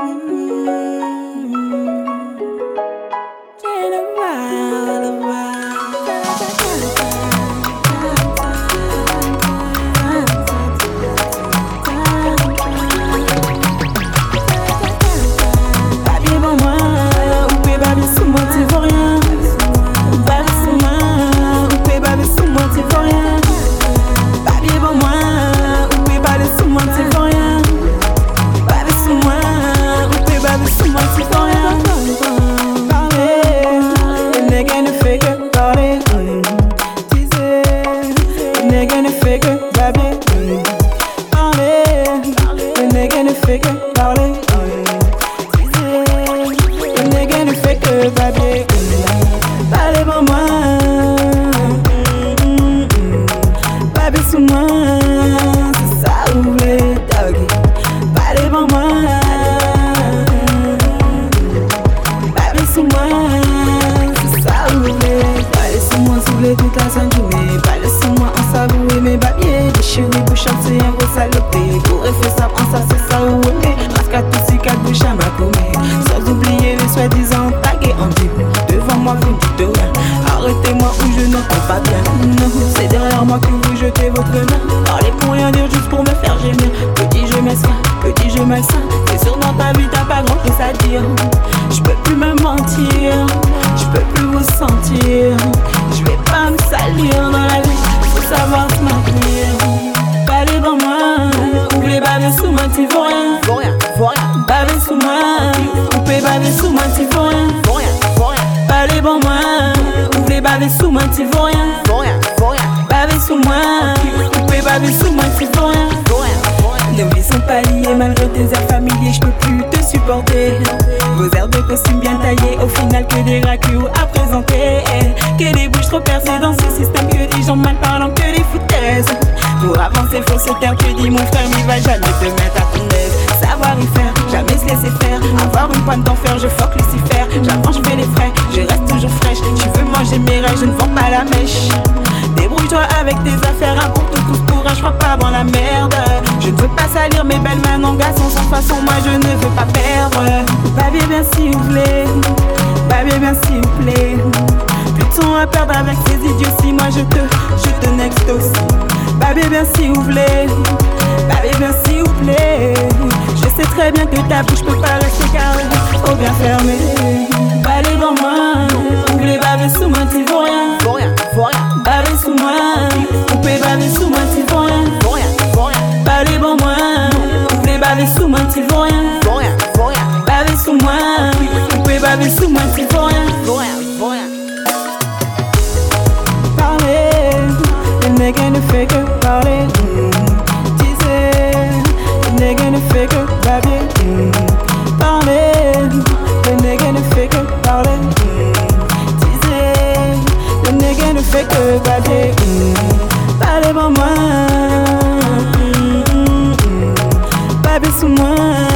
Mm-hmm. fait que parler. Fait que. Parlez-moi, mm, mm, mm. Babi sous moi. c'est derrière moi que vous jetez votre main. Parlez pour rien dire, juste pour me faire gémir. Petit, je m'assois, petit, je m'assois. C'est sûr, dans ta vie, t'as pas grand chose à dire. Je peux plus me mentir, je peux plus vous sentir. Je vais pas me salir dans la vie, faut savoir se maintenir. Pas les bons mains, oubliez pas sous-main, t'y rien. Faut rien, faut rien. Pas sous moi, coupez pas de sous-main, t'y rien. Babe sou mwen ti voyan Babe sou mwen Koupe babe sou mwen ti voyan Nos vies sont pas liées malgré tes airs familiers, je peux plus te supporter. Vos airs de costume bien taillés, au final que des raclures à présenter. Que des bouches trop percées dans ce système, que des gens mal parlants, que des foutaises. Pour avancer, faut se taire, que dit mon frère, il va jamais te mettre à ton aise. Savoir y faire, jamais se laisser faire, avoir une pointe d'enfer, je force. avec tes affaires, un pour tous, tous courage, crois pas dans la merde. Je ne veux pas salir mes belles mains en garçon, sans façon, moi je ne veux pas perdre. Babé bien s'il vous plaît, babé bien s'il vous plaît. temps à perdre avec ces idiots, si moi je te, je te next aussi. Babé bien s'il vous plaît, babé bien s'il vous plaît. Je sais très bien que ta bouche peut pas rester carrée, oh bien fermée. Pas devant moi, les babés sous moi, tu vaux rien. Faut rien, faut rien. Mwasi mwasi voya Parler, une nègre ne fait que parler Teaser, une nègre ne fait que bavier Parler, une nègre ne fait que parler Teaser, une nègre ne fait que bavier Parlez-moi moi Baby sous moi